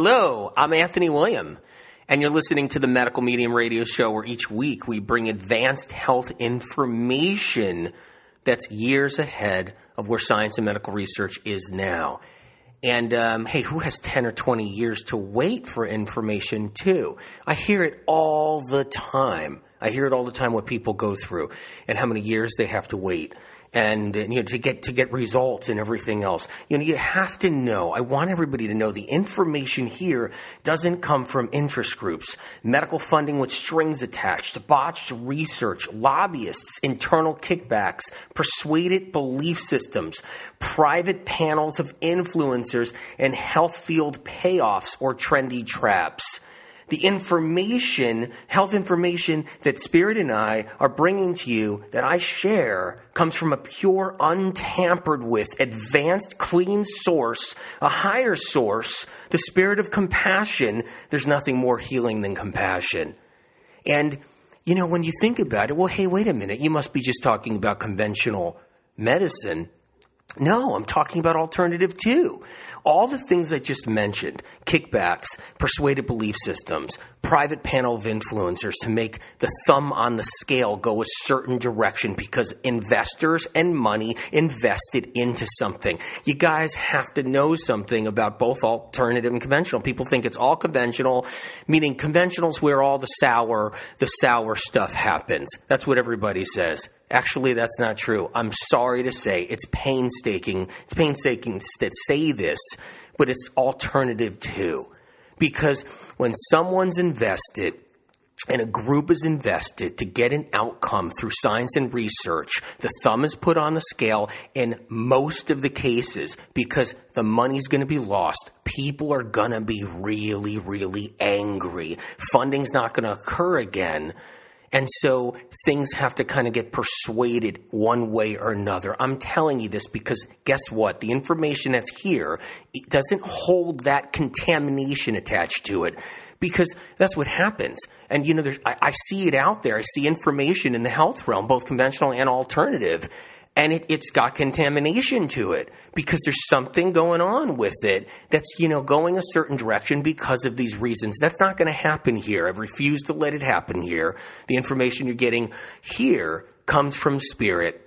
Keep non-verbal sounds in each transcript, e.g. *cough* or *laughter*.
Hello, I'm Anthony William, and you're listening to the Medical Medium Radio Show, where each week we bring advanced health information that's years ahead of where science and medical research is now. And um, hey, who has 10 or 20 years to wait for information, too? I hear it all the time. I hear it all the time what people go through and how many years they have to wait and you know to get to get results and everything else. You know, you have to know. I want everybody to know the information here doesn't come from interest groups, medical funding with strings attached, botched research, lobbyists, internal kickbacks, persuaded belief systems, private panels of influencers, and health field payoffs or trendy traps the information, health information that Spirit and I are bringing to you that I share comes from a pure, untampered with, advanced, clean source, a higher source, the spirit of compassion. There's nothing more healing than compassion. And, you know, when you think about it, well, hey, wait a minute, you must be just talking about conventional medicine. No, I'm talking about alternative too. All the things I just mentioned kickbacks, persuaded belief systems, private panel of influencers to make the thumb on the scale go a certain direction because investors and money invested into something. You guys have to know something about both alternative and conventional. People think it's all conventional, meaning conventionals where all the sour, the sour stuff happens. That's what everybody says. Actually, that's not true. I'm sorry to say it's painstaking. It's painstaking to say this, but it's alternative too. Because when someone's invested and a group is invested to get an outcome through science and research, the thumb is put on the scale in most of the cases because the money's going to be lost. People are going to be really, really angry. Funding's not going to occur again and so things have to kind of get persuaded one way or another. I'm telling you this because guess what? The information that's here it doesn't hold that contamination attached to it because that's what happens. And you know, I, I see it out there. I see information in the health realm, both conventional and alternative and it, has got contamination to it because there's something going on with it that's you know going a certain direction because of these reasons. That's not going to happen here. I've refused to let it happen here. The information you're getting here comes from spirit.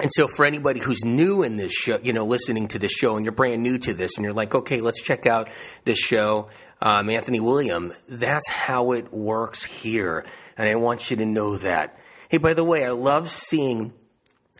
And so for anybody who's new in this show you know listening to this show and you're brand new to this and you're like okay let's check out this show um, anthony william that's how it works here. And i want you to know that. Hey by the way i love seeing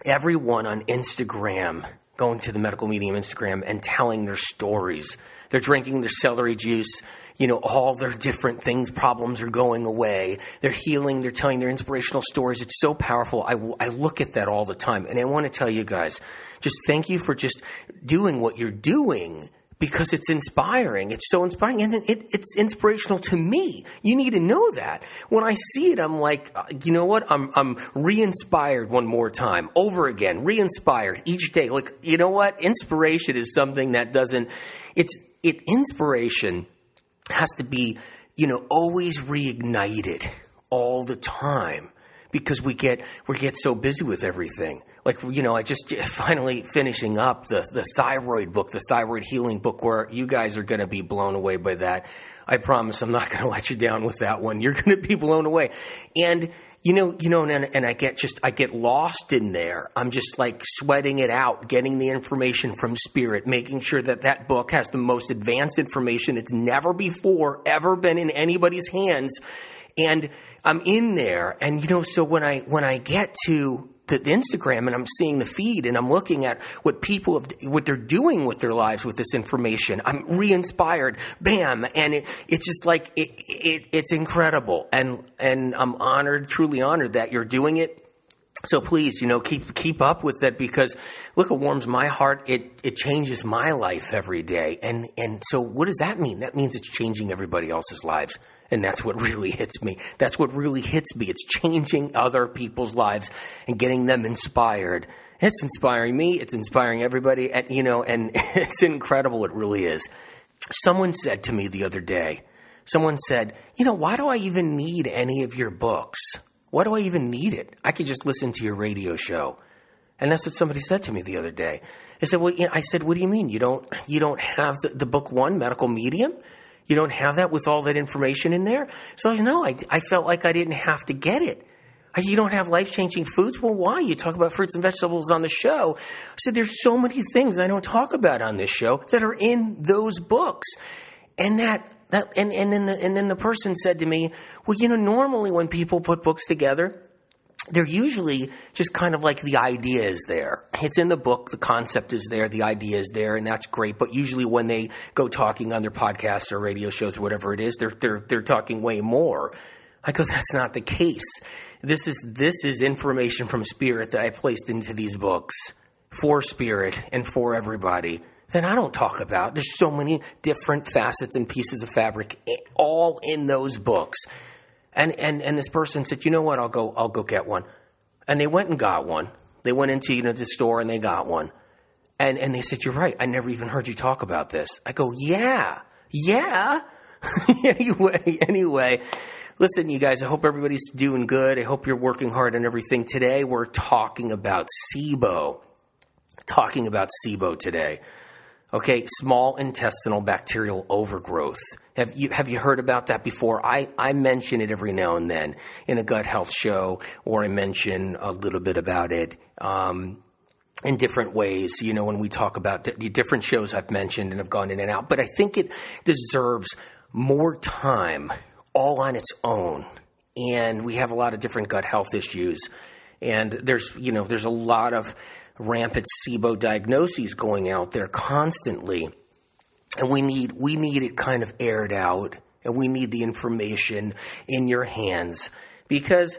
everyone on Instagram going to the medical medium Instagram and telling their stories. They're drinking their celery juice, you know, all their different things, problems are going away. They're healing, they're telling their inspirational stories. It's so powerful. I, I look at that all the time. And I want to tell you guys, just thank you for just doing what you're doing because it's inspiring. It's so inspiring. And it, it's inspirational to me. You need to know that. When I see it, I'm like, uh, you know what? I'm, I'm re inspired one more time, over again, re inspired each day. Like, you know what? Inspiration is something that doesn't, it's, it, inspiration has to be, you know, always reignited all the time because we get, we get so busy with everything like you know, I just *laughs* finally finishing up the the thyroid book, the thyroid healing book, where you guys are going to be blown away by that. I promise, I'm not *laughs* going to let you down with that one. You're going to be blown away, and you know, you know, and, and I get just I get lost in there. I'm just like sweating it out, getting the information from Spirit, making sure that that book has the most advanced information it's never before ever been in anybody's hands and I'm in there and you know so when I when I get to to Instagram and I'm seeing the feed and I'm looking at what people have, what they're doing with their lives with this information. I'm re-inspired, bam, and it, it's just like it, it, it's incredible, and and I'm honored, truly honored that you're doing it. So please, you know, keep keep up with it because look, it warms my heart. It it changes my life every day, and and so what does that mean? That means it's changing everybody else's lives. And that's what really hits me. That's what really hits me. It's changing other people's lives and getting them inspired. It's inspiring me. It's inspiring everybody. And, you know, and *laughs* it's incredible. It really is. Someone said to me the other day, someone said, you know, why do I even need any of your books? Why do I even need it? I could just listen to your radio show. And that's what somebody said to me the other day. I said, well, you know, I said, what do you mean? You don't, you don't have the, the book one, Medical Medium? You don't have that with all that information in there? So no, I, I felt like I didn't have to get it. You don't have life changing foods? Well, why? You talk about fruits and vegetables on the show. I said, there's so many things I don't talk about on this show that are in those books. And that, that, and, and then the, and then the person said to me, well, you know, normally when people put books together, they're usually just kind of like the idea is there. It's in the book, the concept is there, the idea is there, and that's great. But usually when they go talking on their podcasts or radio shows or whatever it is, they're, they're, they're talking way more. I go, that's not the case. This is, this is information from spirit that I placed into these books for spirit and for everybody that I don't talk about. There's so many different facets and pieces of fabric eh, all in those books. And, and, and this person said, you know what? I'll go, I'll go get one. And they went and got one. They went into, you know, the store and they got one. And, and they said, you're right. I never even heard you talk about this. I go, yeah, yeah. *laughs* anyway, anyway, listen, you guys, I hope everybody's doing good. I hope you're working hard on everything. Today, we're talking about SIBO. Talking about SIBO today. Okay, small intestinal bacterial overgrowth. Have you have you heard about that before? I, I mention it every now and then in a gut health show, or I mention a little bit about it um, in different ways. You know, when we talk about the different shows I've mentioned and have gone in and out, but I think it deserves more time all on its own. And we have a lot of different gut health issues, and there's you know there's a lot of rampant SIBO diagnoses going out there constantly. And we need, we need it kind of aired out and we need the information in your hands. Because,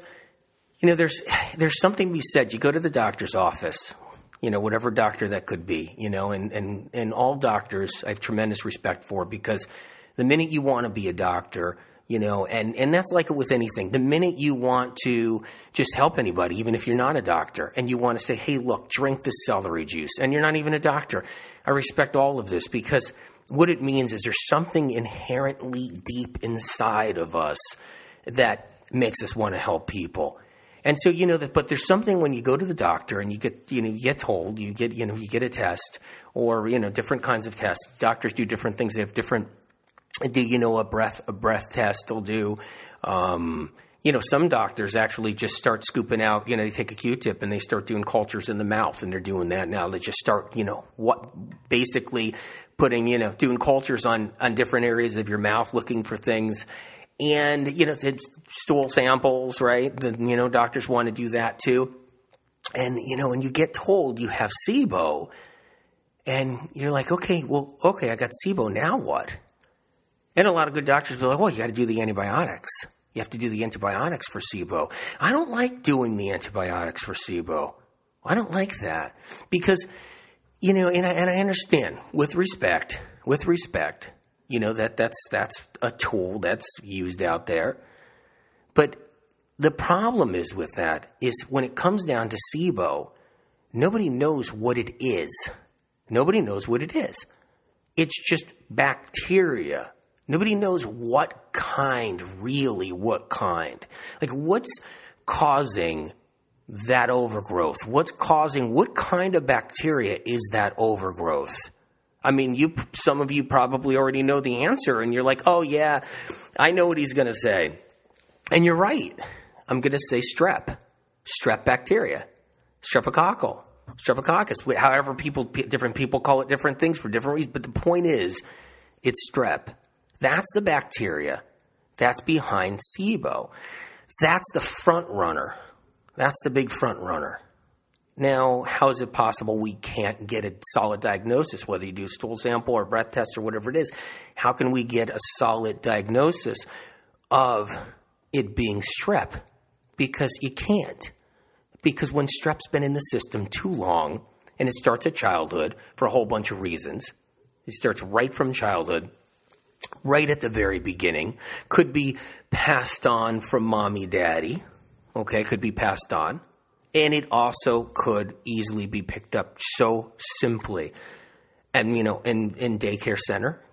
you know, there's, there's something to be said. You go to the doctor's office, you know, whatever doctor that could be, you know, and, and, and all doctors I have tremendous respect for because the minute you want to be a doctor, you know and and that's like it with anything. The minute you want to just help anybody even if you're not a doctor and you want to say hey look drink this celery juice and you're not even a doctor. I respect all of this because what it means is there's something inherently deep inside of us that makes us want to help people. And so you know that but there's something when you go to the doctor and you get you know you get told you get you know you get a test or you know different kinds of tests. Doctors do different things. They have different do you know a breath a breath test they'll do. Um, you know some doctors actually just start scooping out you know they take a q-tip and they start doing cultures in the mouth and they're doing that now. They just start you know what basically putting you know doing cultures on on different areas of your mouth looking for things and you know it's stool samples right the, you know doctors want to do that too and you know when you get told you have sibo and you're like okay well okay i got sibo now what and a lot of good doctors be like, well, you got to do the antibiotics. You have to do the antibiotics for SIBO. I don't like doing the antibiotics for SIBO. I don't like that because, you know, and I, and I understand with respect, with respect, you know, that that's, that's a tool that's used out there. But the problem is with that is when it comes down to SIBO, nobody knows what it is. Nobody knows what it is. It's just bacteria Nobody knows what kind, really, what kind. Like, what's causing that overgrowth? What's causing, what kind of bacteria is that overgrowth? I mean, you, some of you probably already know the answer, and you're like, oh, yeah, I know what he's going to say. And you're right. I'm going to say strep, strep bacteria, streptococcal, streptococcus, however people, different people call it different things for different reasons. But the point is, it's strep. That's the bacteria that's behind SIBO. That's the front runner. That's the big front runner. Now, how is it possible we can't get a solid diagnosis, whether you do stool sample or breath test or whatever it is? How can we get a solid diagnosis of it being strep? Because you can't. Because when strep's been in the system too long, and it starts at childhood for a whole bunch of reasons, it starts right from childhood right at the very beginning, could be passed on from mommy, daddy, okay, could be passed on. And it also could easily be picked up so simply. And, you know, in, in daycare center,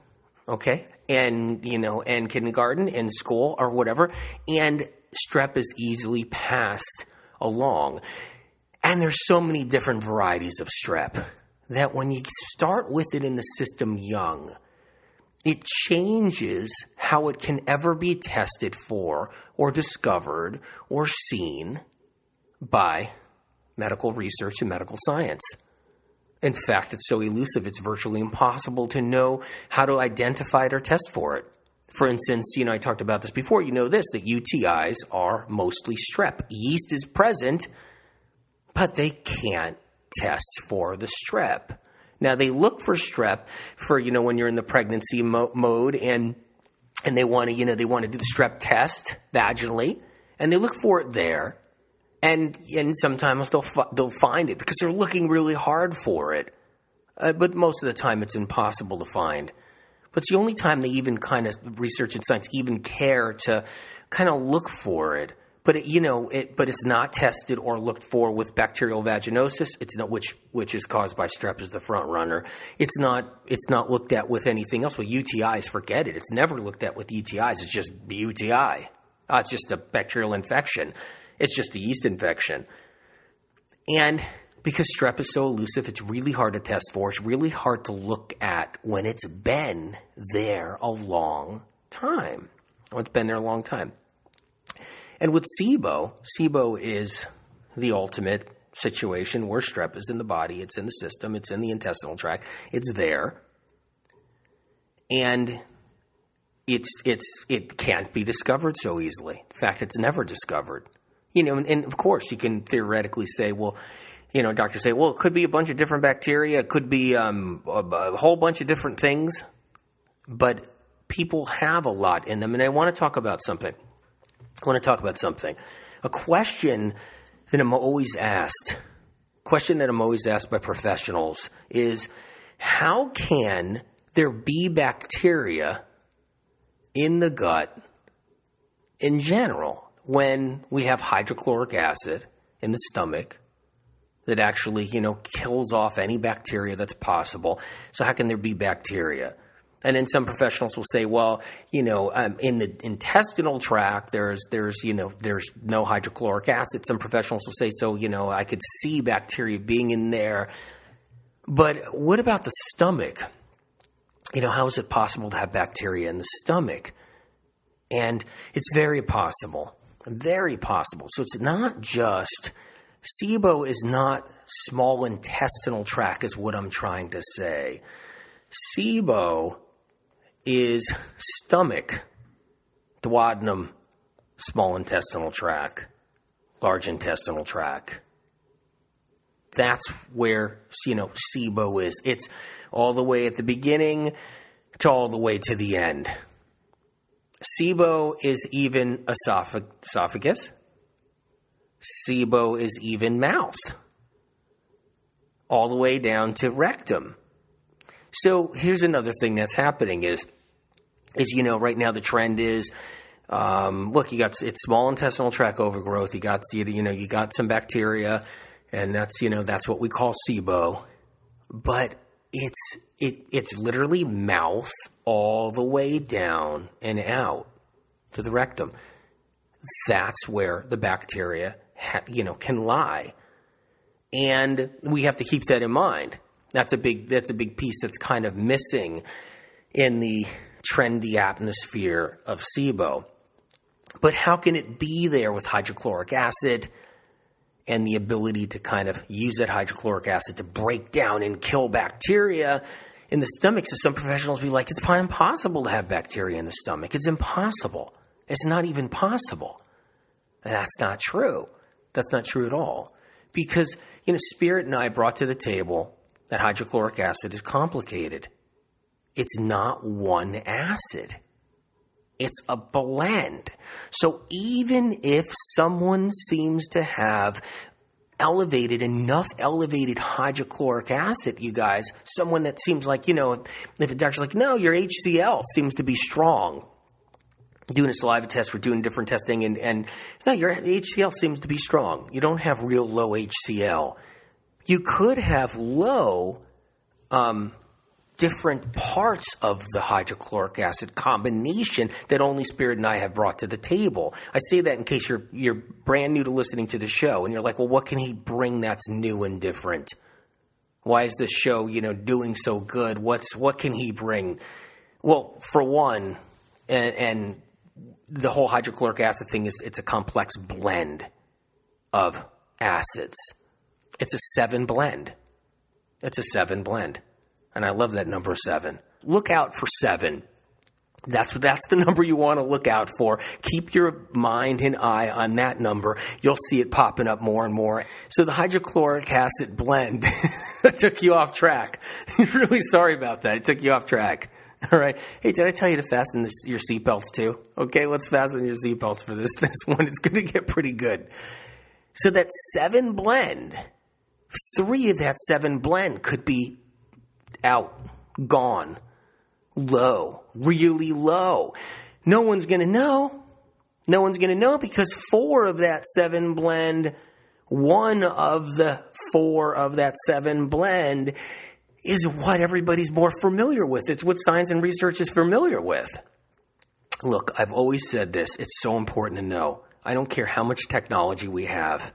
okay, and, you know, and kindergarten, and school, or whatever. And strep is easily passed along. And there's so many different varieties of strep that when you start with it in the system young, it changes how it can ever be tested for or discovered or seen by medical research and medical science. In fact, it's so elusive, it's virtually impossible to know how to identify it or test for it. For instance, you know, I talked about this before. You know this that UTIs are mostly strep. Yeast is present, but they can't test for the strep. Now they look for strep for you know when you're in the pregnancy mo- mode and and they want to you know they want to do the strep test vaginally and they look for it there and and sometimes they'll fi- they'll find it because they're looking really hard for it. Uh, but most of the time it's impossible to find. But it's the only time they even kind of research and science even care to kind of look for it but it, you know, it, but it's not tested or looked for with bacterial vaginosis. It's not which which is caused by strep is the front runner. It's not it's not looked at with anything else. With UTIs, forget it. It's never looked at with UTIs. It's just UTI. Uh, it's just a bacterial infection. It's just a yeast infection. And because strep is so elusive, it's really hard to test for. It's really hard to look at when it's been there a long time. When it's been there a long time. And with SIBO, SIBO is the ultimate situation where strep is in the body, it's in the system, it's in the intestinal tract, it's there. And it's it's it can't be discovered so easily. In fact, it's never discovered. You know, and, and of course you can theoretically say, well, you know, doctors say, well, it could be a bunch of different bacteria, it could be um, a, a whole bunch of different things, but people have a lot in them, and I want to talk about something. I want to talk about something. A question that I'm always asked, question that I'm always asked by professionals is how can there be bacteria in the gut in general when we have hydrochloric acid in the stomach that actually, you know, kills off any bacteria that's possible. So how can there be bacteria? And then some professionals will say, well, you know, um, in the intestinal tract, there's, there's, you know, there's no hydrochloric acid. Some professionals will say, so, you know, I could see bacteria being in there. But what about the stomach? You know, how is it possible to have bacteria in the stomach? And it's very possible, very possible. So it's not just, SIBO is not small intestinal tract, is what I'm trying to say. SIBO is stomach, duodenum, small intestinal tract, large intestinal tract. That's where, you know, SIBO is. It's all the way at the beginning to all the way to the end. SIBO is even esophag- esophagus. SIBO is even mouth. All the way down to rectum. So here's another thing that's happening is, is you know, right now the trend is, um, look, you got it's small intestinal tract overgrowth. You got you, know you got some bacteria, and that's you know that's what we call SIBO, but it's it it's literally mouth all the way down and out to the rectum. That's where the bacteria ha, you know can lie, and we have to keep that in mind. That's a big that's a big piece that's kind of missing in the trendy atmosphere of SIBO. But how can it be there with hydrochloric acid and the ability to kind of use that hydrochloric acid to break down and kill bacteria in the stomach? So some professionals be like, it's impossible to have bacteria in the stomach. It's impossible. It's not even possible. And that's not true. That's not true at all. Because, you know, Spirit and I brought to the table that hydrochloric acid is complicated. It's not one acid. It's a blend. So even if someone seems to have elevated enough elevated hydrochloric acid, you guys, someone that seems like, you know, if a doctor's like, no, your HCl seems to be strong. Doing a saliva test, we're doing different testing, and, and no, your HCl seems to be strong. You don't have real low HCl you could have low um, different parts of the hydrochloric acid combination that only Spirit and I have brought to the table. I say that in case you're you're brand new to listening to the show and you're like, well, what can he bring that's new and different? Why is this show, you know, doing so good? What's what can he bring? Well, for one, and, and the whole hydrochloric acid thing is it's a complex blend of acids. It's a seven blend. It's a seven blend. And I love that number seven. Look out for seven. That's that's the *laughs* number you want to look out for. Keep your mind and eye on that number. You'll see it popping up more and more. So the hydrochloric acid blend *laughs* took you off track. *laughs* really sorry about that. It took you off track. All right. Hey, did I tell you to fasten this, your seatbelts too? Okay, let's fasten your seatbelts for this. This one is going to get pretty good. So that seven blend, three of that seven blend could be out, gone, low, really low. No one's going to know. No one's going to know because four of that seven blend, one of the four of that seven blend is what everybody's more familiar with. It's what science and research is familiar with. Look, I've always said this. It's so important to know. I don't care how much technology we have.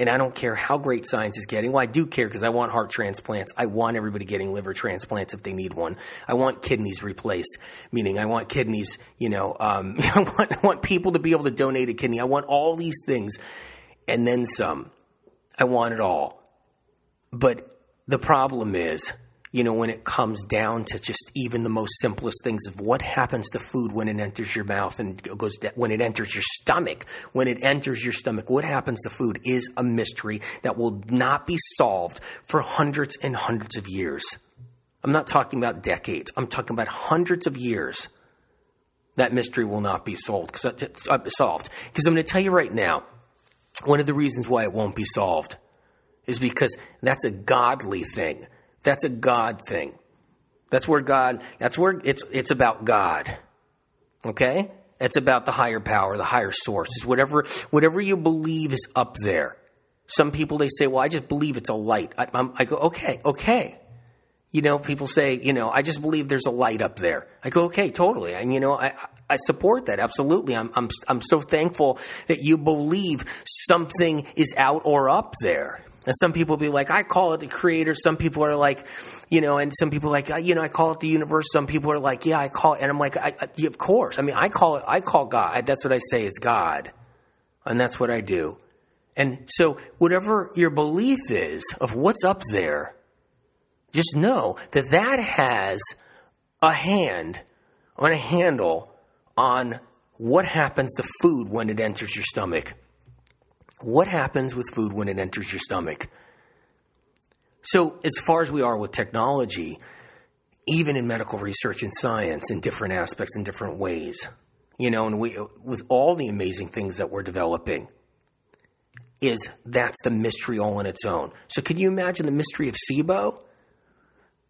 And I don't care how great science is getting. Well, I do care because I want heart transplants. I want everybody getting liver transplants if they need one. I want kidneys replaced, meaning I want kidneys, you know, um, *laughs* I, want, I want people to be able to donate a kidney. I want all these things and then some. I want it all. But the problem is, you know, when it comes down to just even the most simplest things of what happens to food when it enters your mouth and goes when it enters your stomach, when it enters your stomach, what happens to food is a mystery that will not be solved for hundreds and hundreds of years. I'm not talking about decades. I'm talking about hundreds of years. That mystery will not be solved. Cause, uh, solved. Because I'm going to tell you right now, one of the reasons why it won't be solved is because that's a godly thing. That's a God thing. That's where God, that's where it's, it's about God. Okay? It's about the higher power, the higher source. It's whatever, whatever you believe is up there. Some people, they say, well, I just believe it's a light. I, I go, okay, okay. You know, people say, you know, I just believe there's a light up there. I go, okay, totally. And, you know, I, I support that. Absolutely. I'm, I'm, I'm so thankful that you believe something is out or up there. And some people be like, I call it the creator. Some people are like, you know, and some people are like, you know, I call it the universe. Some people are like, yeah, I call it. And I'm like, I, I, of course. I mean, I call it, I call God. That's what I say is God. And that's what I do. And so whatever your belief is of what's up there, just know that that has a hand on a handle on what happens to food when it enters your stomach. What happens with food when it enters your stomach? So, as far as we are with technology, even in medical research and science, in different aspects, in different ways, you know, and we, with all the amazing things that we're developing, is that's the mystery all on its own. So, can you imagine the mystery of SIBO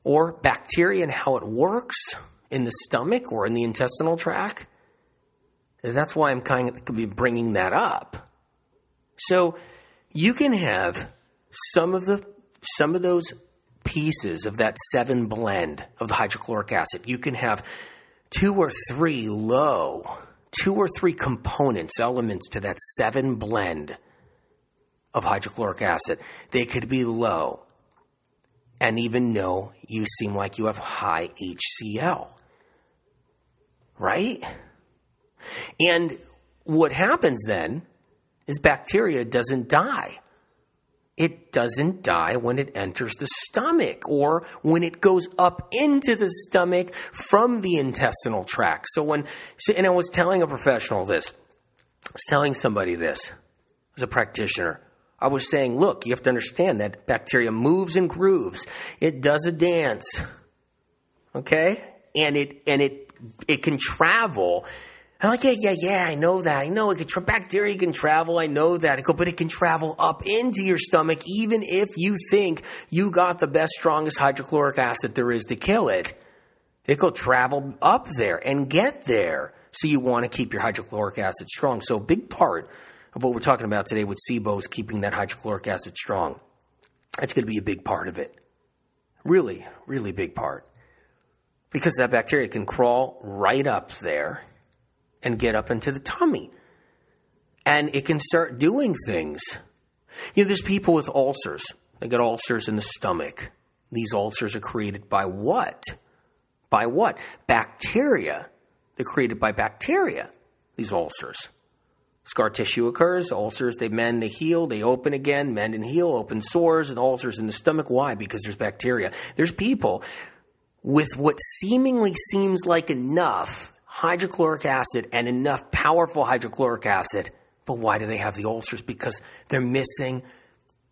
or bacteria and how it works in the stomach or in the intestinal tract? That's why I'm kind of bringing that up so you can have some of the some of those pieces of that seven blend of the hydrochloric acid. You can have two or three low, two or three components, elements to that seven blend of hydrochloric acid. They could be low and even know you seem like you have high HCl. Right? And what happens then is bacteria doesn't die. It doesn't die when it enters the stomach or when it goes up into the stomach from the intestinal tract. So when, and I was telling a professional this, I was telling somebody this as a practitioner. I was saying, look, you have to understand that bacteria moves and grooves. It does a dance. Okay? And it, and it, it can travel I'm like, yeah, yeah, yeah, I know that. I know it can tra- bacteria can travel. I know that. I go, but it can travel up into your stomach, even if you think you got the best, strongest hydrochloric acid there is to kill it. It will travel up there and get there. So you want to keep your hydrochloric acid strong. So a big part of what we're talking about today with SIBO is keeping that hydrochloric acid strong. That's going to be a big part of it. Really, really big part. Because that bacteria can crawl right up there and get up into the tummy. And it can start doing things. You know, there's people with ulcers. They get ulcers in the stomach. These ulcers are created by what? by what? Bacteria. They're created by bacteria, these ulcers. Scar tissue occurs, ulcers, they mend, they heal, they open again, mend and heal, open sores and ulcers in the stomach. Why? Because there's bacteria. There's people with what seemingly seems like enough hydrochloric acid and enough powerful hydrochloric acid. But why do they have the ulcers? Because they're missing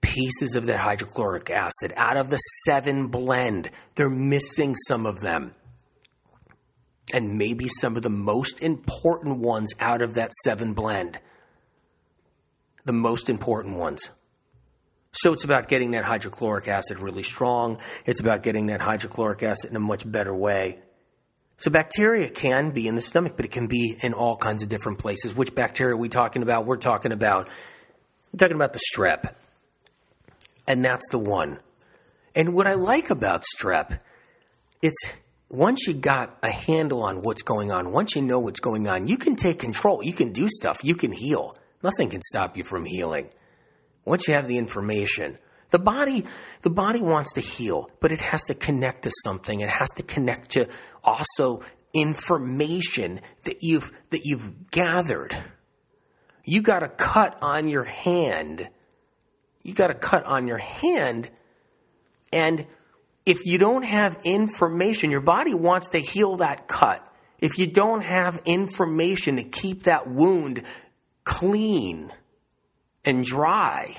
pieces of that hydrochloric acid out of the seven blend. They're missing some of them. And maybe some of the most important ones out of that seven blend. The most important ones. So it's about getting that hydrochloric acid really strong. It's about getting that hydrochloric acid in a much better way. So bacteria can be in the stomach, but it can be in all kinds of different places. Which bacteria are we talking about? We're talking about talking about the strep. And that's the one. And what I like about strep, it's once you got a handle on what's going on, once you know what's going on, you can take control. You can do stuff. You can heal. Nothing can stop you from healing. Once you have the information, the body, the body wants to heal, but it has to connect to something. It has to connect to also information that you've, that you've gathered. You got a cut on your hand. You got a cut on your hand. And if you don't have information, your body wants to heal that cut. If you don't have information to keep that wound clean, and dry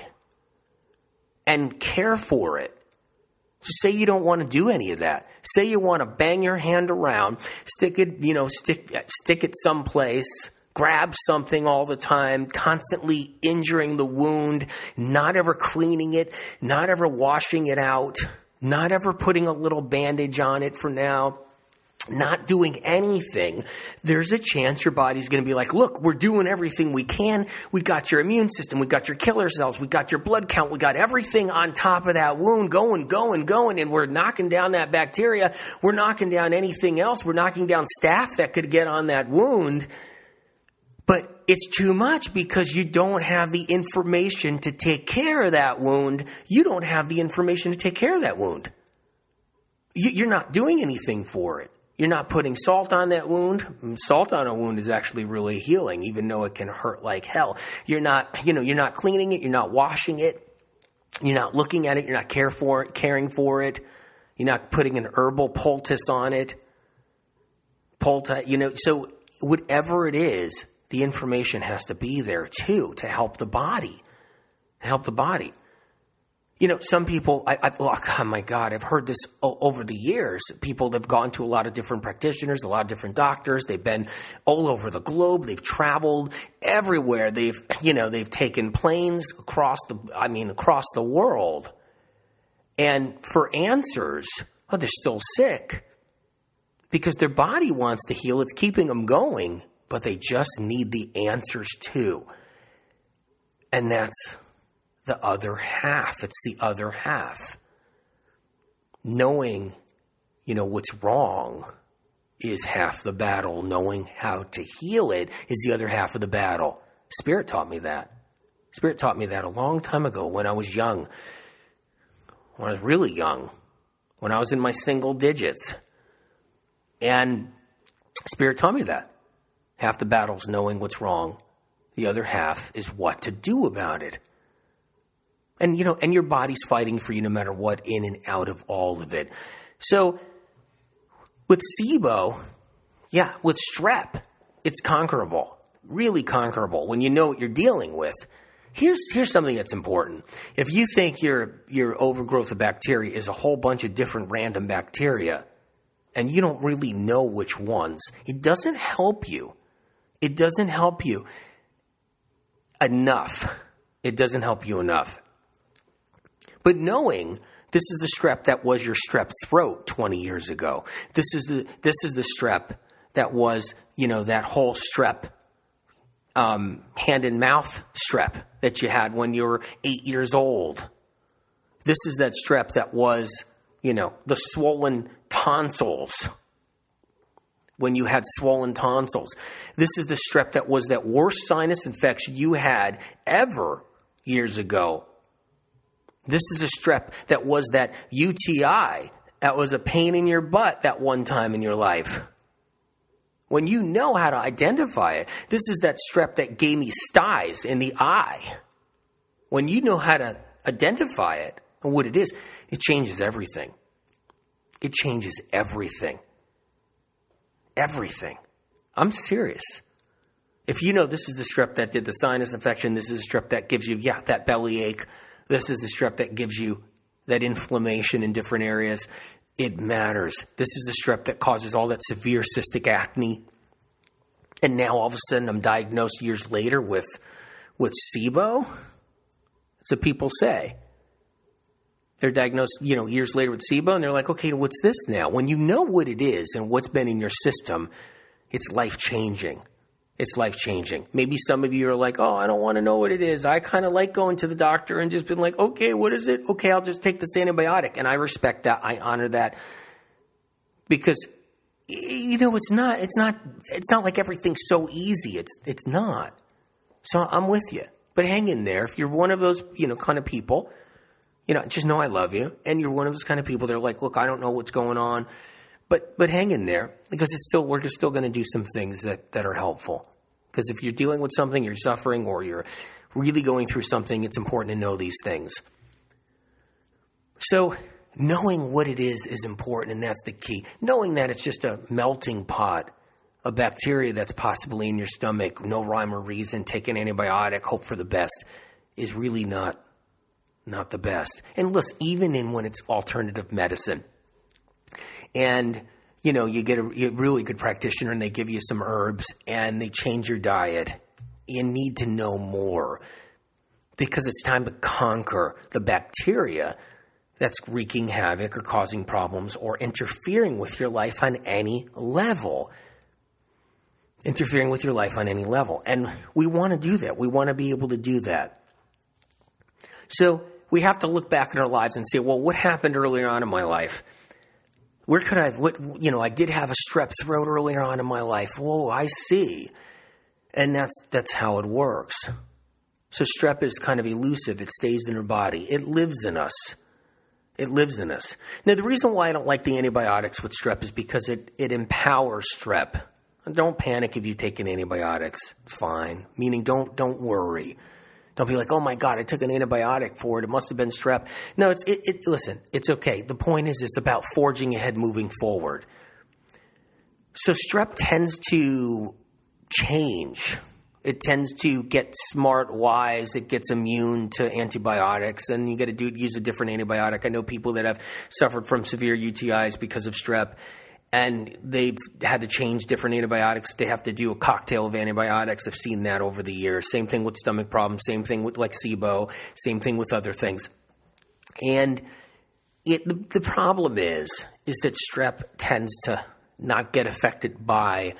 and care for it. So say you don't want to do any of that. Say you want to bang your hand around, stick it, you know, stick stick it someplace, grab something all the time, constantly injuring the wound, not ever cleaning it, not ever washing it out, not ever putting a little bandage on it for now not doing anything, there's a chance your body's going to be like, look, we're doing everything we can. We got your immune system. We got your killer cells. We got your blood count. We got everything on top of that wound going, going, going. And we're knocking down that bacteria. We're knocking down anything else. We're knocking down staph that could get on that wound. But it's too much because you don't have the information to take care of that wound. You don't have the information to take care of that wound. You're not doing anything for it. You're not putting salt on that wound. Mm, salt on a wound is actually really healing, even though it can hurt like hell. You're not, you know, you're not cleaning it. You're not washing it. You're not looking at it. You're not care for it, caring for it. You're not putting an herbal poultice on it. Poultice, you know, so whatever it is, the information has to be there too to help the body, to help the body. You know, some people, I, I, oh my God, I've heard this over the years. People have gone to a lot of different practitioners, a lot of different doctors. They've been all over the globe. They've traveled everywhere. They've, you know, they've taken planes across the, I mean, across the world. And for answers, oh, they're still sick because their body wants to heal. It's keeping them going, but they just need the answers too. And that's the other half. It's the other half. Knowing, you know, what's wrong is half the battle. Knowing how to heal it is the other half of the battle. Spirit taught me that. Spirit taught me that a long time ago when I was young. When I was really young. When I was in my single digits. And Spirit taught me that. Half the battle's knowing what's wrong. The other half is what to do about it. And, you know, and your body's fighting for you no matter what, in and out of all of it. So with SIBO, yeah, with strep, it's conquerable, really conquerable when you know what you're dealing with. Here's, here's something that's important. If you think your, your overgrowth of bacteria is a whole bunch of different random bacteria, and you don't really know which ones, it doesn't help you. It doesn't help you enough. It doesn't help you enough. But knowing this is the strep that was your strep throat 20 years ago. This is the this is the strep that was, you know, that whole strep um, hand and mouth strep that you had when you were eight years old. This is that strep that was, you know, the swollen tonsils when you had swollen tonsils. This is the strep that was that worst sinus infection you had ever years ago this is a strep that was that UTI that was a pain in your butt that one time in your life. When you know how to identify it, this is that strep that gave me styes in the eye. When you know how to identify it and what it is, it changes everything. It changes everything. Everything. I'm serious. If you know this is the strep that did the sinus infection, this is the strep that gives you, yeah, that belly ache, this is the strep that gives you that inflammation in different areas, it matters. This is the strep that causes all that severe cystic acne. And now all of a sudden I'm diagnosed years later with with SIBO. That's what people say. They're diagnosed, you know, years later with SIBO, and they're like, okay, what's this now? When you know what it is and what's been in your system, it's life changing. It's life changing. Maybe some of you are like, oh, I don't want to know what it is. I kind of like going to the doctor and just being like, okay, what is it? Okay, I'll just take this antibiotic. And I respect that. I honor that because you know it's not it's not it's not like everything's so easy. It's it's not. So I'm with you. But hang in there. If you're one of those, you know, kind of people, you know, just know I love you. And you're one of those kind of people that are like, look, I don't know what's going on. But but hang in there because it's still we're still going to do some things that that are helpful. Because if you're dealing with something, you're suffering, or you're really going through something, it's important to know these things. So knowing what it is is important, and that's the key. Knowing that it's just a melting pot of bacteria that's possibly in your stomach, no rhyme or reason, take an antibiotic, hope for the best, is really not not the best. And listen, even in when it's alternative medicine, and you know you get a, a really good practitioner and they give you some herbs and they change your diet. You need to know more because it's time to conquer the bacteria that's wreaking havoc or causing problems or interfering with your life on any level. Interfering with your life on any level. And we want to do that. We want to be able to do that. So we have to look back in our lives and say well what happened earlier on in my life where could I, what, you know, I did have a strep throat earlier on in my life. Whoa, I see. And that's, that's how it works. So strep is kind of elusive. It stays in our body. It lives in us. It lives in us. Now, the reason why I don't like the antibiotics with strep is because it, it empowers strep. Don't panic if you take an antibiotics. It's fine. Meaning don't, don't worry. Don't be like, oh my God, I took an antibiotic for it. It must have been strep. No, it's, it, it, listen, it's okay. The point is, it's about forging ahead, moving forward. So strep tends to change. It tends to get smart, wise. It gets immune to antibiotics, and you got to do use a different antibiotic. I know people that have suffered from severe UTIs because of strep, and they've had to change different antibiotics. They have to do a cocktail of antibiotics. I've seen that over the years. Same thing with stomach problems. Same thing with like SIBO. Same thing with other things. And it, the, the problem is, is that strep tends to not get affected by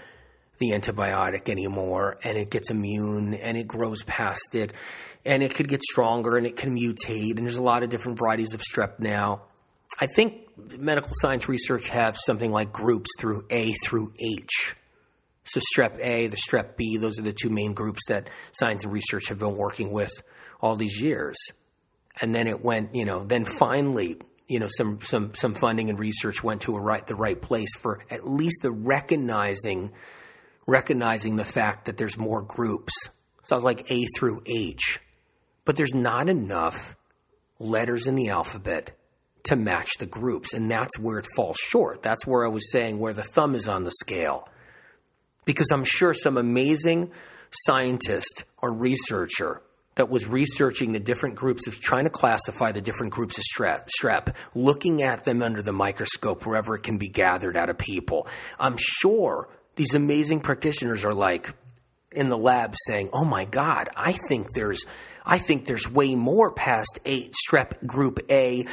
the antibiotic anymore, and it gets immune, and it grows past it, and it could get stronger, and it can mutate. And there's a lot of different varieties of strep now. I think medical science research have something like groups through A through H. So strep A, the strep B, those are the two main groups that science and research have been working with all these years. And then it went, you know, then finally, you know, some some some funding and research went to a right the right place for at least the recognizing recognizing the fact that there's more groups. Sounds like A through H. But there's not enough letters in the alphabet to match the groups. And that's where it falls short. That's where I was saying where the thumb is on the scale. Because I'm sure some amazing scientist or researcher that was researching the different groups of trying to classify the different groups of strep, looking at them under the microscope wherever it can be gathered out of people. I'm sure these amazing practitioners are like in the lab saying, "Oh my God, I think there's, I think there's way more past eight strep group A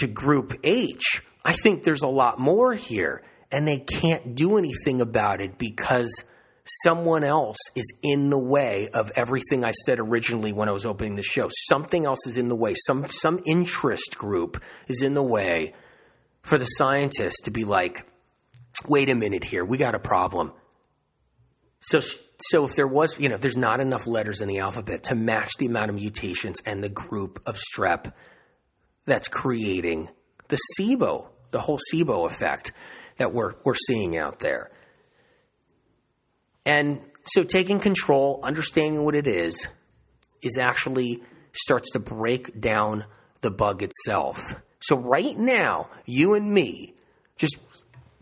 to Group H, I think there's a lot more here. And they can't do anything about it because someone else is in the way of everything I said originally when I was opening the show. Something else is in the way. Some some interest group is in the way for the scientists to be like, wait a minute here, we got a problem. So so if there was, you know, there's not enough letters in the alphabet to match the amount of mutations and the group of strep that's creating the SIBO the whole SIBO effect that we're, we're seeing out there. And so taking control, understanding what it is, is actually starts to break down the bug itself. So right now, you and me, just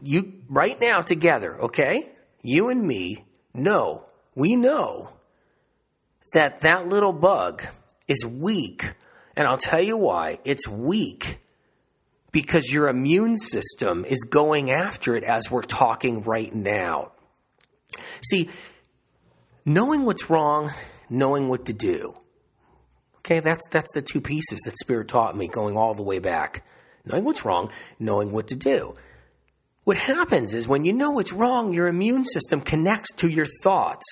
you right now together, okay? You and me know, we know that that little bug is weak. And I'll tell you why. It's weak because your immune system is going after it as we're talking right now. See, knowing what's wrong, knowing what to do. Okay, that's that's the two pieces that spirit taught me going all the way back. Knowing what's wrong, knowing what to do. What happens is when you know what's wrong, your immune system connects to your thoughts.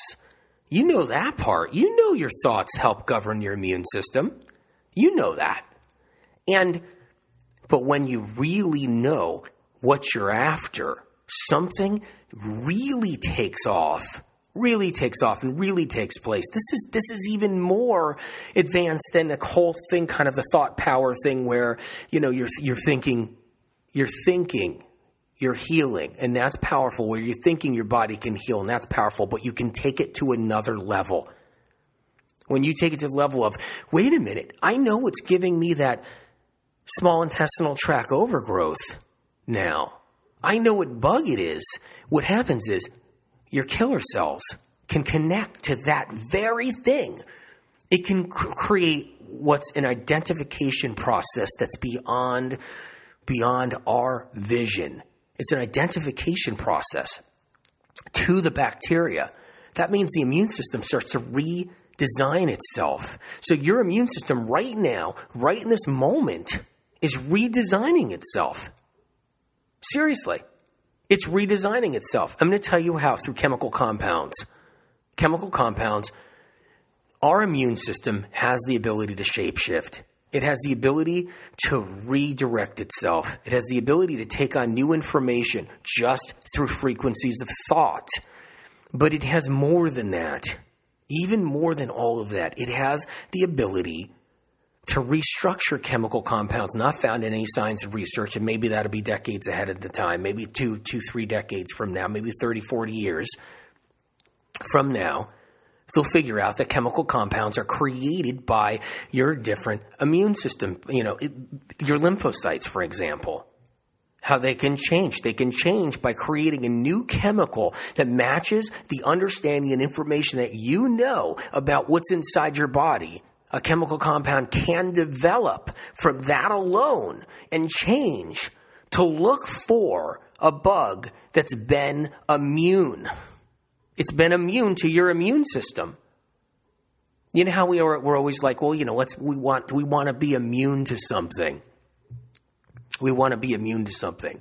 You know that part. You know your thoughts help govern your immune system. You know that. And but when you really know what you're after, something really takes off really takes off and really takes place. This is this is even more advanced than the whole thing, kind of the thought power thing, where you know you're you're thinking, you're thinking, you're healing, and that's powerful. Where you're thinking your body can heal, and that's powerful. But you can take it to another level. When you take it to the level of, wait a minute, I know what's giving me that small intestinal tract overgrowth now. I know what bug it is. What happens is your killer cells can connect to that very thing. It can cr- create what's an identification process that's beyond beyond our vision. It's an identification process to the bacteria. That means the immune system starts to redesign itself. So your immune system right now, right in this moment, is redesigning itself. Seriously. It's redesigning itself. I'm going to tell you how through chemical compounds. Chemical compounds, our immune system has the ability to shapeshift. It has the ability to redirect itself. It has the ability to take on new information just through frequencies of thought. But it has more than that. Even more than all of that. It has the ability to restructure chemical compounds not found in any science of research, and maybe that'll be decades ahead of the time, maybe two, two, three decades from now, maybe 30, 40 years from now, they'll figure out that chemical compounds are created by your different immune system, you know, it, your lymphocytes, for example. How they can change. They can change by creating a new chemical that matches the understanding and information that you know about what's inside your body a chemical compound can develop from that alone and change to look for a bug that's been immune. It's been immune to your immune system. You know how we are, we're always like, well, you know, let's, we want, we want to be immune to something. We want to be immune to something.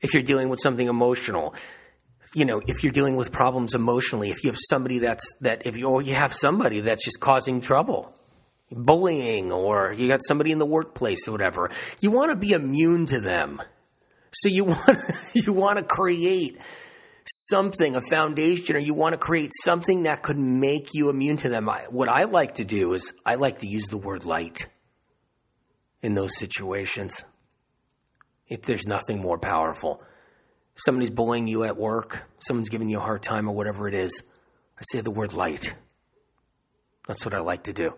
If you're dealing with something emotional, you know, if you're dealing with problems emotionally, if you have somebody that's that if you or you have somebody that's just causing trouble, bullying, or you got somebody in the workplace or whatever, you want to be immune to them. So you *laughs* want you want to create something, a foundation, or you want to create something that could make you immune to them. I, what I like to do is I like to use the word light in those situations. If there's nothing more powerful somebody's bullying you at work, someone's giving you a hard time or whatever it is, I say the word light. That's what I like to do.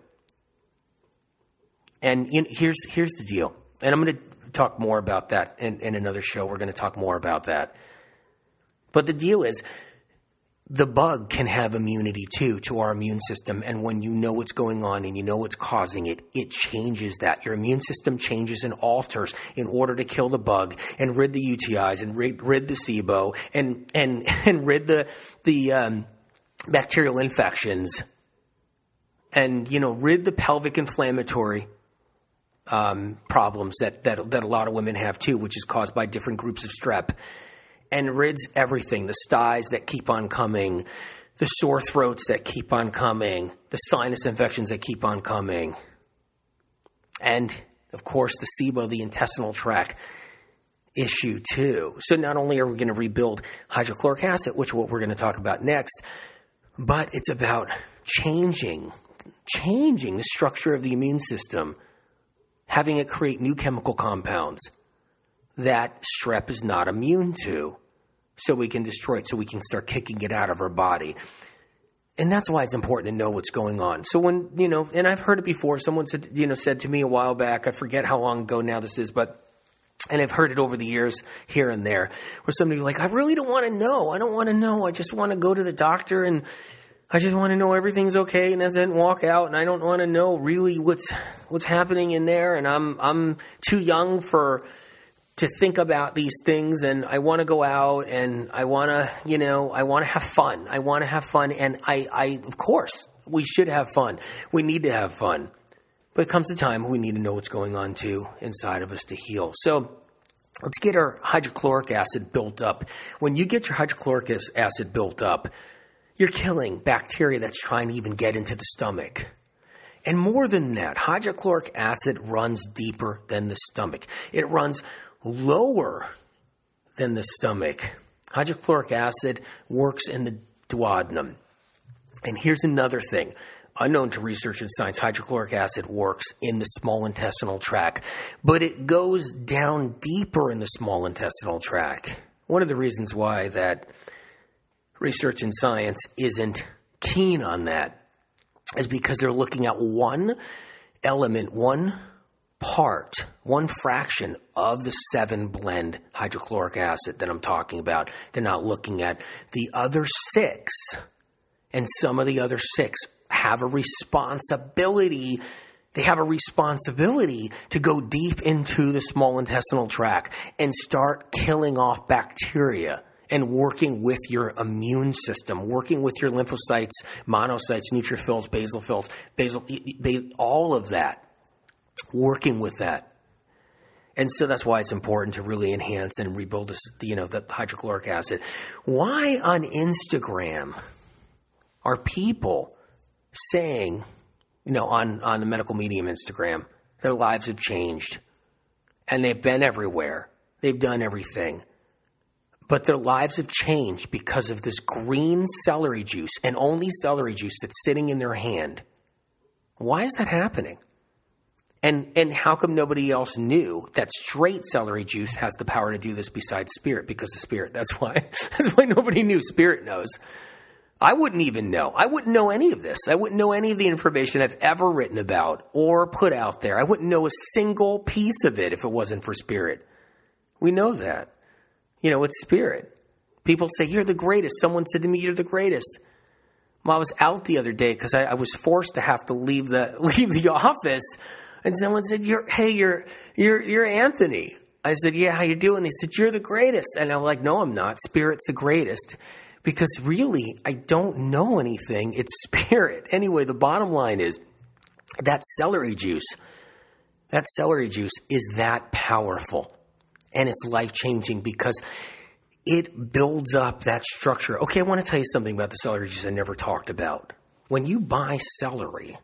And in, here's here's the deal. And I'm going to talk more about that in, in another show. We're going to talk more about that. But the deal is, the bug can have immunity too to our immune system. And when you know what's going on and you know what's causing it, it changes that. Your immune system changes and alters in order to kill the bug and rid the UTIs and rid, rid the SIBO and, and, *laughs* and rid the, the um, bacterial infections and, you know, rid the pelvic inflammatory um, problems that, that, that a lot of women have too, which is caused by different groups of strep and rids everything the styes that keep on coming, the sore throats that keep on coming, the sinus infections that keep on coming. And of course, the SIBO, the intestinal tract issue, too. So, not only are we going to rebuild hydrochloric acid, which is what we're going to talk about next, but it's about changing, changing the structure of the immune system, having it create new chemical compounds that strep is not immune to. So we can destroy it, so we can start kicking it out of our body. And that's why it's important to know what's going on. So when, you know, and I've heard it before, someone said, you know, said to me a while back, I forget how long ago now this is, but and I've heard it over the years here and there where somebody like, I really don't want to know. I don't want to know. I just want to go to the doctor and I just want to know everything's okay and then walk out and I don't want to know really what's what's happening in there and I'm I'm too young for to think about these things and I want to go out and I want to, you know, I want to have fun. I want to have fun and I I of course, we should have fun. We need to have fun. But it comes a time we need to know what's going on too inside of us to heal. So let's get our hydrochloric acid built up. When you get your hydrochloric acid built up, you're killing bacteria that's trying to even get into the stomach. And more than that, hydrochloric acid runs deeper than the stomach. It runs lower than the stomach. Hydrochloric acid works in the duodenum. And here's another thing unknown to research and science, hydrochloric acid works in the small intestinal tract, but it goes down deeper in the small intestinal tract. One of the reasons why that research and science isn't keen on that is because they're looking at one element, one part, one fraction of the seven blend hydrochloric acid that I'm talking about. They're not looking at the other six. And some of the other six have a responsibility. They have a responsibility to go deep into the small intestinal tract and start killing off bacteria and working with your immune system, working with your lymphocytes, monocytes, neutrophils, basophils, all of that, working with that. And so that's why it's important to really enhance and rebuild this, you know, the hydrochloric acid. Why on Instagram are people saying, you know, on, on the medical medium Instagram, their lives have changed and they've been everywhere. They've done everything. But their lives have changed because of this green celery juice and only celery juice that's sitting in their hand. Why is that happening? And, and how come nobody else knew that straight celery juice has the power to do this besides spirit? Because of spirit. That's why, *laughs* that's why nobody knew. Spirit knows. I wouldn't even know. I wouldn't know any of this. I wouldn't know any of the information I've ever written about or put out there. I wouldn't know a single piece of it if it wasn't for spirit. We know that. You know, it's spirit. People say, You're the greatest. Someone said to me, You're the greatest. Well, I was out the other day because I, I, was forced to have to leave the *laughs* leave the office, and someone said, "You're hey, you're you're you're Anthony." I said, "Yeah, how you doing?" They said, "You're the greatest," and I'm like, "No, I'm not. Spirit's the greatest." because really, I don't know anything. It's *laughs* spirit. Anyway, the bottom line is that celery juice, that celery juice is that powerful and it's life changing because it builds up that structure. Okay, I want to tell you something about the celery juice I never talked about. When you buy celery,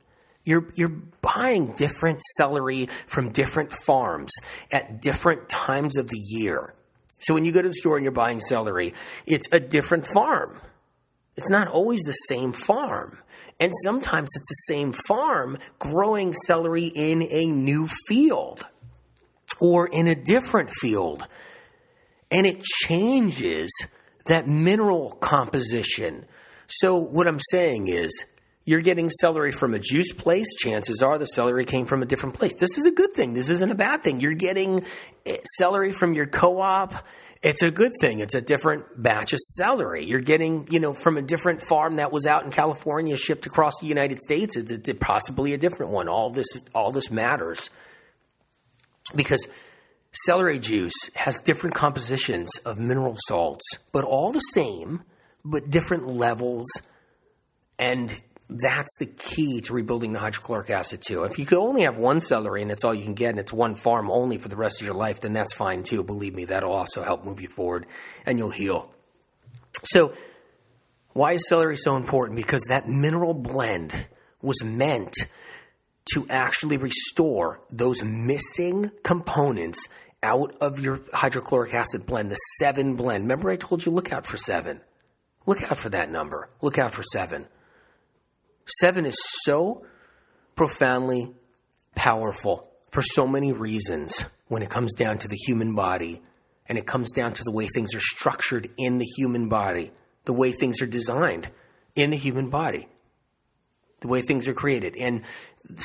you're, you're buying different celery from different farms at different times of the year. So when you go to the store and you're buying celery, it's a different farm. It's not always the same farm. And sometimes it's the same farm growing celery in a new field or in a different field. And it changes that mineral composition. So, what I'm saying is, you're getting celery from a juice place, chances are the celery came from a different place. This is a good thing. This isn't a bad thing. You're getting eh, celery from your co op. It's a good thing. It's a different batch of celery. You're getting, you know, from a different farm that was out in California, shipped across the United States. It's, it's possibly a different one. All this, all this matters because celery juice has different compositions of mineral salts, but all the same, but different levels and that's the key to rebuilding the hydrochloric acid too. If you could only have one celery and it's all you can get and it's one farm only for the rest of your life, then that's fine too. Believe me, that'll also help move you forward and you'll heal. So, why is celery so important? Because that mineral blend was meant to actually restore those missing components out of your hydrochloric acid blend, the seven blend. Remember, I told you look out for seven. Look out for that number. Look out for seven. Seven is so profoundly powerful for so many reasons when it comes down to the human body and it comes down to the way things are structured in the human body, the way things are designed in the human body, the way things are created. And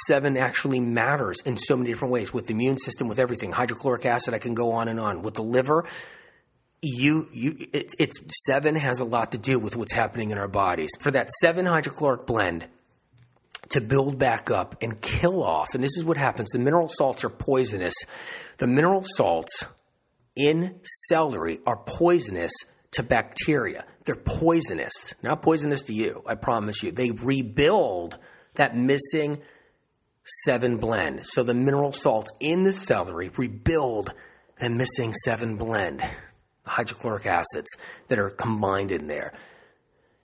seven actually matters in so many different ways with the immune system, with everything. Hydrochloric acid, I can go on and on. With the liver, you you it, it's seven has a lot to do with what's happening in our bodies. For that seven hydrochloric blend to build back up and kill off, and this is what happens. The mineral salts are poisonous. The mineral salts in celery are poisonous to bacteria. They're poisonous, not poisonous to you. I promise you. They rebuild that missing seven blend. So the mineral salts in the celery rebuild the missing seven blend, hydrochloric acids that are combined in there.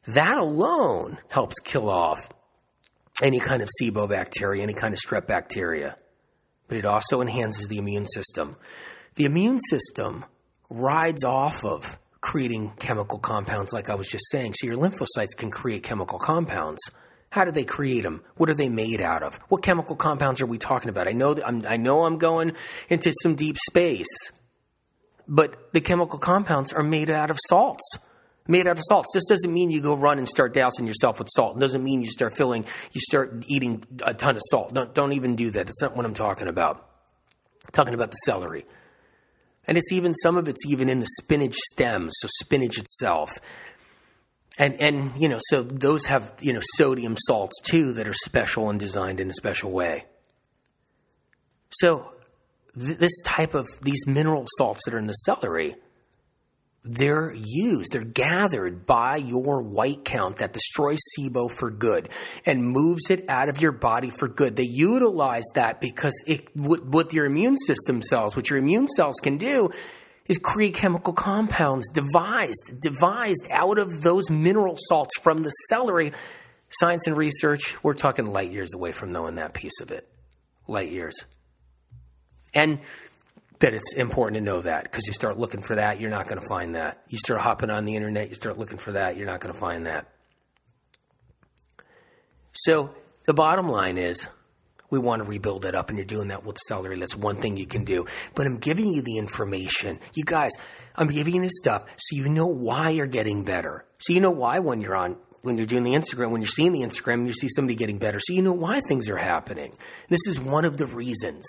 That alone helps kill off any kind of SIBO bacteria, any kind of strep bacteria. But it also enhances the immune system. The immune system rides off of creating chemical compounds, like I was just saying. So your lymphocytes can create chemical compounds. How do they create them? What are they made out of? What chemical compounds are we talking about? I know that I'm, I know I'm going into some deep space, but the chemical compounds are made out of salts. Made out of salts. This doesn't mean you go run and start dousing yourself with salt. It doesn't mean you start filling, you start eating a ton of salt. Don't, don't even do that. That's not what I'm talking about. I'm talking about the celery. And it's even, some of it's even in the spinach stems, so spinach itself and and you know so those have you know sodium salts too that are special and designed in a special way so th- this type of these mineral salts that are in the celery they're used they're gathered by your white count that destroys SIBO for good and moves it out of your body for good they utilize that because it what, what your immune system cells what your immune cells can do is create chemical compounds devised, devised out of those mineral salts from the celery. Science and research, we're talking light years away from knowing that piece of it. Light years. And but it's important to know that because you start looking for that, you're not going to find that. You start hopping on the internet, you start looking for that, you're not going to find that. So the bottom line is we want to rebuild it up and you're doing that with celery. That's one thing you can do. But I'm giving you the information. You guys, I'm giving you this stuff so you know why you're getting better. So you know why when you're on when you're doing the Instagram, when you're seeing the Instagram, you see somebody getting better. So you know why things are happening. This is one of the reasons.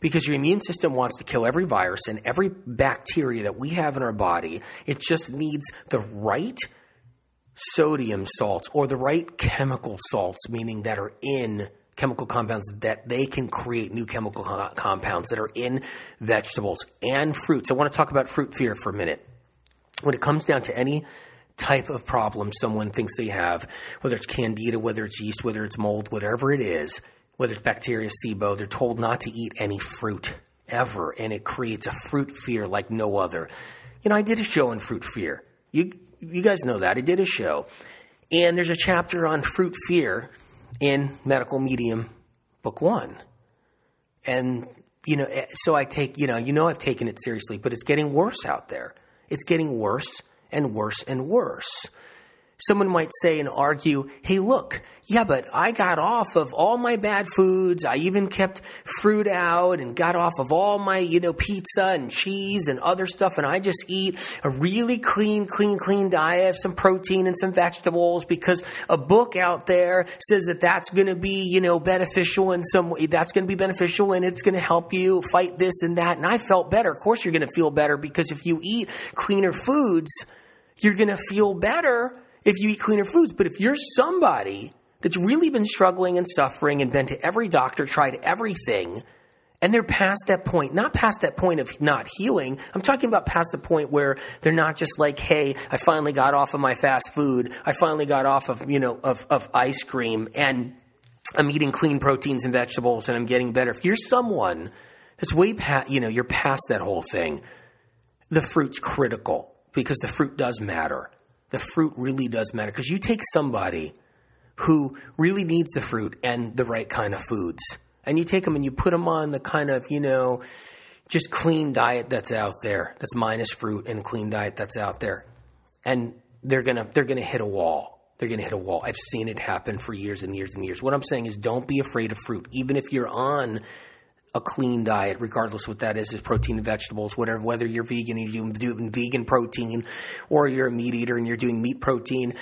Because your immune system wants to kill every virus and every bacteria that we have in our body. It just needs the right sodium salts or the right chemical salts, meaning that are in chemical compounds that they can create new chemical compounds that are in vegetables and fruits. I want to talk about fruit fear for a minute. When it comes down to any type of problem someone thinks they have, whether it's candida, whether it's yeast, whether it's mold, whatever it is, whether it's bacteria, SIBO, they're told not to eat any fruit ever, and it creates a fruit fear like no other. You know, I did a show on fruit fear. You you guys know that I did a show, and there's a chapter on fruit fear in Medical Medium Book One. And, you know, eh, so I take, you know, you know I've taken it seriously, but it's getting worse out there. It's getting worse and worse and worse. Someone might say and argue, hey, look, yeah, but I got off of all my bad foods. I even kept fruit out and got off of all my, you know, pizza and cheese and other stuff. And I just eat a really clean, clean, clean diet, some protein and some vegetables because a book out there says that that's going to be, you know, beneficial in some way. That's going to be beneficial and it's going to help you fight this and that. And I felt better. Of course, you're going to feel better because if you eat cleaner foods, you're going to feel better if you eat cleaner foods. But if you're somebody that's really been struggling and suffering and been to every doctor, tried everything, and they're past that point, not past that point of not healing. I'm talking about past the point where they're not just like, hey, I finally got off of my fast food. I finally got off of, you know, of, of ice cream and I'm eating clean proteins and vegetables and I'm getting better. If you're someone that's way past, you know, you're past that whole thing, the fruit's critical because the fruit does matter the fruit really does matter. Because you take somebody who really needs the fruit and the right kind of foods and you take them and you put them on the kind of you know just clean diet that's out there that's minus fruit and clean diet that's out there. And they're gonna they're gonna hit a wall. They're gonna hit a wall. I've seen it happen for years and years and years. What i'm saying is don't be afraid of fruit. Even if you're on a clean diet, regardless what that is, is protein and vegetables, whatever, whether you're vegan and you're doing vegan protein or you're a meat eater and you're doing meat protein,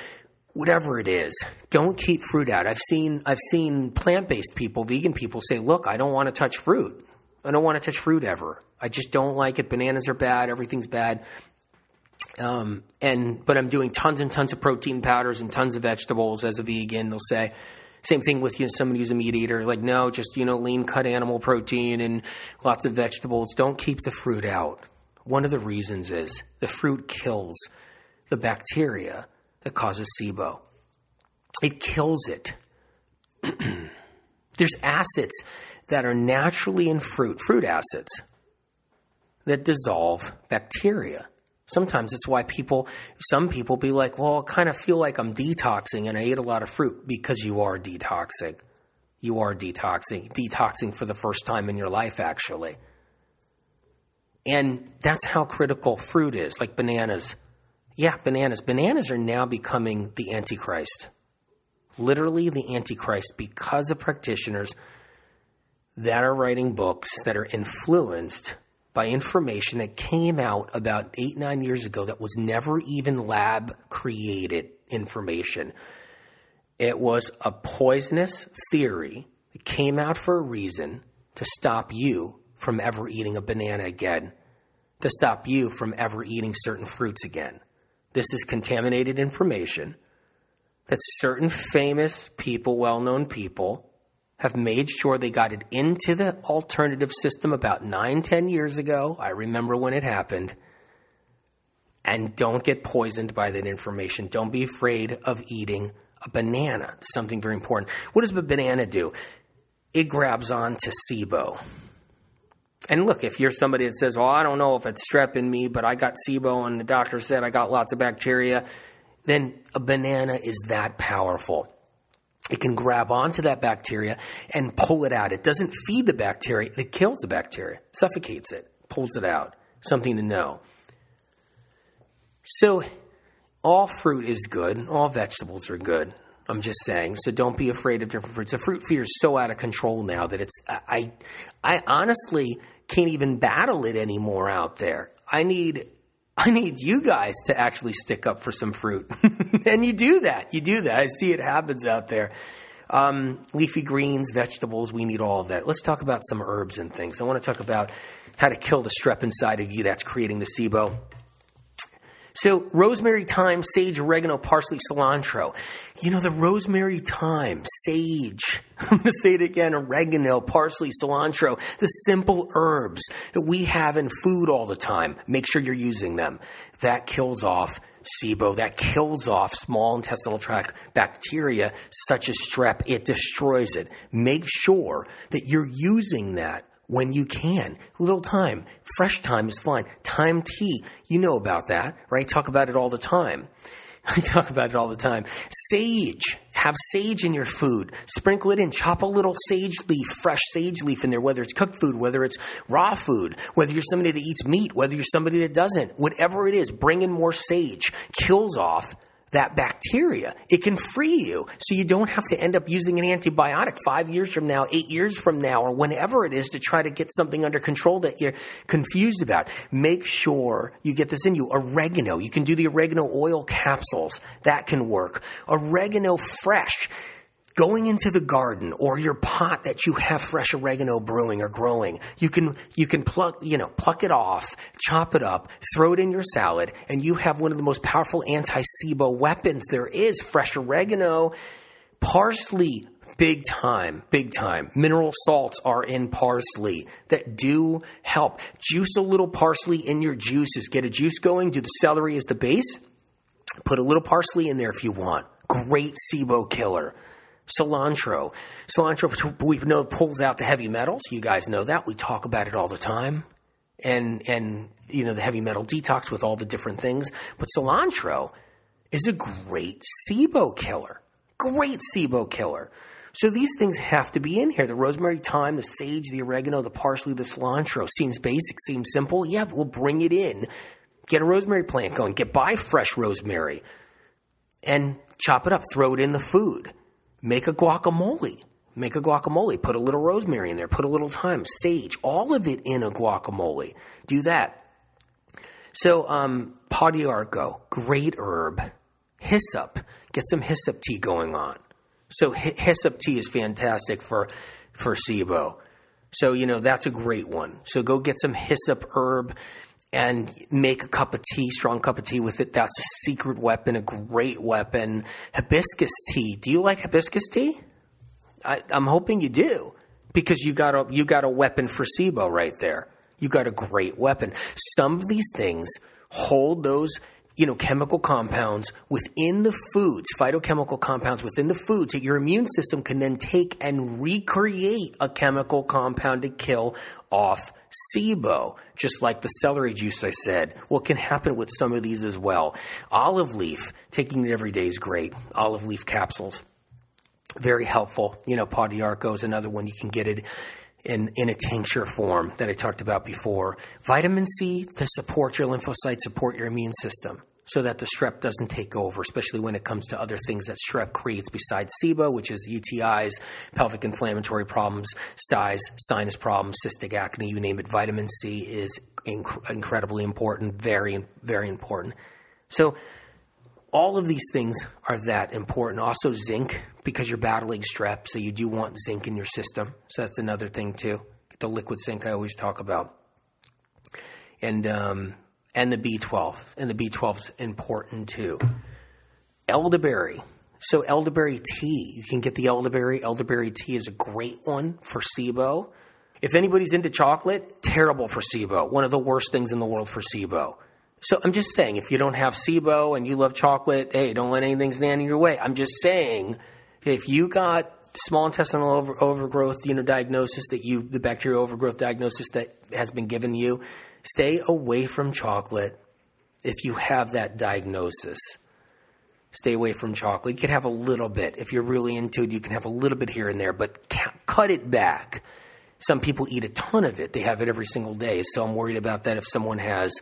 whatever it is, don't keep fruit out. I've seen, I've seen plant-based people, vegan people say, look, I don't want to touch fruit. I don't want to touch fruit ever. I just don't like it. Bananas are bad. Everything's bad. Um, and, but I'm doing tons and tons of protein powders and tons of vegetables as a vegan. They'll say, same thing with you know, somebody who's a meat eater, like no, just you know lean cut animal protein and lots of vegetables. Don't keep the fruit out. One of the reasons is the fruit kills the bacteria that causes SIBO. It kills it. *clears throat* There's acids that are naturally in fruit, fruit acids, that dissolve bacteria. Sometimes it's why people, some people be like, well, I kind of feel like I'm detoxing and I ate a lot of fruit because you are detoxing. You are detoxing, detoxing for the first time in your life, actually. And that's how critical fruit is, like bananas. Yeah, bananas. Bananas are now becoming the Antichrist. Literally the Antichrist because of practitioners that are writing books that are influenced by information that came out about eight, nine years ago that was never even lab created information. It was a poisonous theory that came out for a reason to stop you from ever eating a banana again, to stop you from ever eating certain fruits again. This is contaminated information that certain famous people, well known people, have made sure they got it into the alternative system about nine, ten years ago. I remember when it happened. And don't get poisoned by that information. Don't be afraid of eating a banana. It's something very important. What does a banana do? It grabs on to SIBO. And look, if you're somebody that says, well, I don't know if it's strep in me, but I got SIBO and the doctor said I got lots of bacteria, then a banana is that powerful. It can grab onto that bacteria and pull it out. It doesn't feed the bacteria, it kills the bacteria, suffocates it, pulls it out. Something to know. So, all fruit is good, all vegetables are good. I'm just saying. So don't be afraid of different fruits. The fruit fear is so out of control now that it's I I honestly can't even battle it anymore out there. I need I need you guys to actually stick up for some fruit. *laughs* and you do that. You do that. I see it happens out there. Um, leafy greens, vegetables, we need all of that. Let's talk about some herbs and things. I want to talk about how to kill the strep inside of you that's creating the SIBO. So, rosemary, thyme, sage, oregano, parsley, cilantro. You know, the rosemary, thyme, sage, *laughs* I'm going to say it again, oregano, parsley, cilantro, the simple herbs that we have in food all the time. Make sure you're using them. That kills off SIBO, that kills off small intestinal tract bacteria such as strep. It destroys it. Make sure that you're using that when you can. Little thyme. Fresh thyme is fine. Thyme tea. You know about that, right? Talk about it all the time. *laughs* I talk about it all the time. Sage. Have sage in your food. Sprinkle it in. Chop a little sage leaf, fresh sage leaf in there, whether it's cooked food, whether it's raw food, whether you're somebody that eats meat, whether you're somebody that doesn't. Whatever it is, bring in more sage. Kills off that bacteria. It can free you so you don't have to end up using an antibiotic five years from now, eight years from now, or whenever it is to try to get something under control that you're confused about. Make sure you get this in you. Oregano. You can do the oregano oil capsules. That can work. Oregano fresh going into the garden or your pot that you have fresh oregano brewing or growing, you can, you can pluck, you know, pluck it off, chop it up, throw it in your salad, and you have one of the most powerful anti-SIBO weapons there is, fresh oregano, parsley, big time, big time. Mineral salts are in parsley that do help. Juice a little parsley in your juices. Get a juice going. Do the celery as the base. Put a little parsley in there if you want. Great SIBO killer cilantro. Cilantro, we know, pulls out the heavy metals. You guys know that. We talk about it all the time. And, and, you know, the heavy metal detox with all the different things. But cilantro is a great SIBO killer. Great SIBO killer. So these things have to be in here. The rosemary, thyme, the sage, the oregano, the parsley, the cilantro. Seems basic, seems simple. Yeah, we'll bring it in. Get a rosemary plant going. Get buy fresh rosemary and chop it up. Throw it in the food Make a guacamole. Make a guacamole. Put a little rosemary in there. Put a little thyme, sage, all of it in a guacamole. Do that. So, um, great herb. Hyssop, get some hyssop tea going on. So hyssop tea is fantastic for for SIBO. So you know that's a great one. So go get some hyssop herb and make a cup of tea, strong cup of tea with it. That's a secret weapon, a great weapon. Hibiscus tea. Do you like hibiscus tea? I, am hoping you do because you got a you got a weapon for SIBO right there. You got a great weapon. Some of these things hold those you know, chemical compounds within the foods, phytochemical compounds within the foods that your immune system can then take and recreate a chemical compound to kill off SIBO, just like the celery juice I said. What can happen with some of these as well? Olive leaf, taking it every day is great. Olive leaf capsules, very helpful. You know, Pau d'Arco is another one. You can get it in, in a tincture form that I talked about before. Vitamin C to support your lymphocytes, support your immune system so that the strep doesn't take over, especially when it comes to other things that strep creates besides SIBO, which is UTIs, pelvic inflammatory problems, styes, sinus problems, cystic acne, you name it. Vitamin C is inc- incredibly important, very, very important. So, all of these things are that important. Also, zinc, because you're battling strep, so you do want zinc in your system. So, that's another thing, too. The liquid zinc I always talk about. And, um, and the B12. And the B12 is important too. Elderberry. So, elderberry tea. You can get the elderberry. Elderberry tea is a great one for SIBO. If anybody's into chocolate, terrible for SIBO. One of the worst things in the world for SIBO. So I'm just saying, if you don't have SIBO and you love chocolate, hey, don't let anything stand in your way. I'm just saying, if you got small intestinal over, overgrowth, you know, diagnosis that you, the bacterial overgrowth diagnosis that has been given you, stay away from chocolate if you have that diagnosis. Stay away from chocolate. You can have a little bit. If you're really into it, you can have a little bit here and there, but cut it back. Some people eat a ton of it. They have it every single day. So I'm worried about that if someone has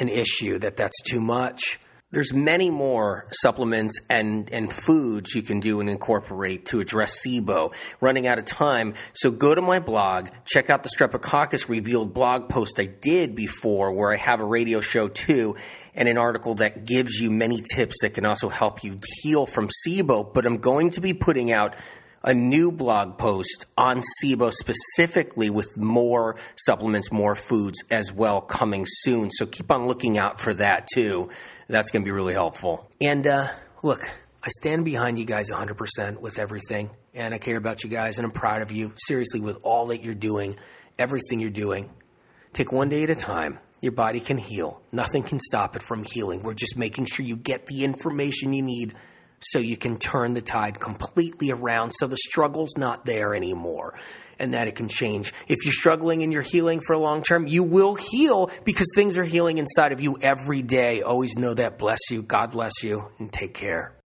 an issue that that's too much. There's many more supplements and, and foods you can do and incorporate to address SIBO. Running out of time, so go to my blog, check out the Streptococcus Revealed blog post I did before where I have a radio show too and an article that gives you many tips that can also help you heal from SIBO. But I'm going to be putting out a new blog post on SIBO specifically with more supplements, more foods as well coming soon. So keep on looking out for that too. That's going to be really helpful. And uh, look, I stand behind you guys 100% with everything, and I care about you guys, and I'm proud of you, seriously, with all that you're doing, everything you're doing. Take one day at a time. Your body can heal. Nothing can stop it from healing. We're just making sure you get the information you need so you can turn the tide completely around so the struggle's not there anymore and that it can change. If you're struggling and you're healing for a long term, you will heal because things are healing inside of you every day. Always know that. Bless you. God bless you and take care.